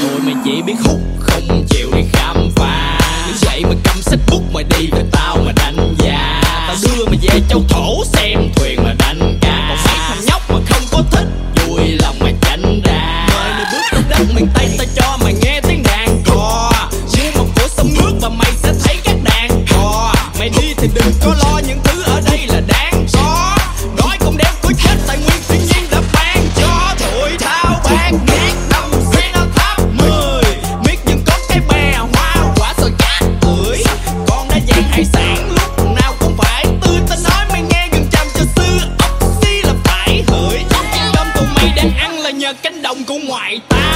Tụi mày chỉ biết hút không chịu đi khám phá. Đứng dậy mà cầm sách bút mà đi với tao mà đánh giá. Tao đưa mày về châu thổ xem thuyền mà đánh cá. Còn mấy thằng nhóc mà không có thích, vui lòng mày tránh ra. Mời mày bước lên đất miền Tây, tao cho mày nghe tiếng đàn cò Như một của sông nước và mày sẽ thấy các đàn cò Mày đi thì đừng có lo, những thứ ở đây là đàn đang ăn là nhờ cánh đồng của ngoại ta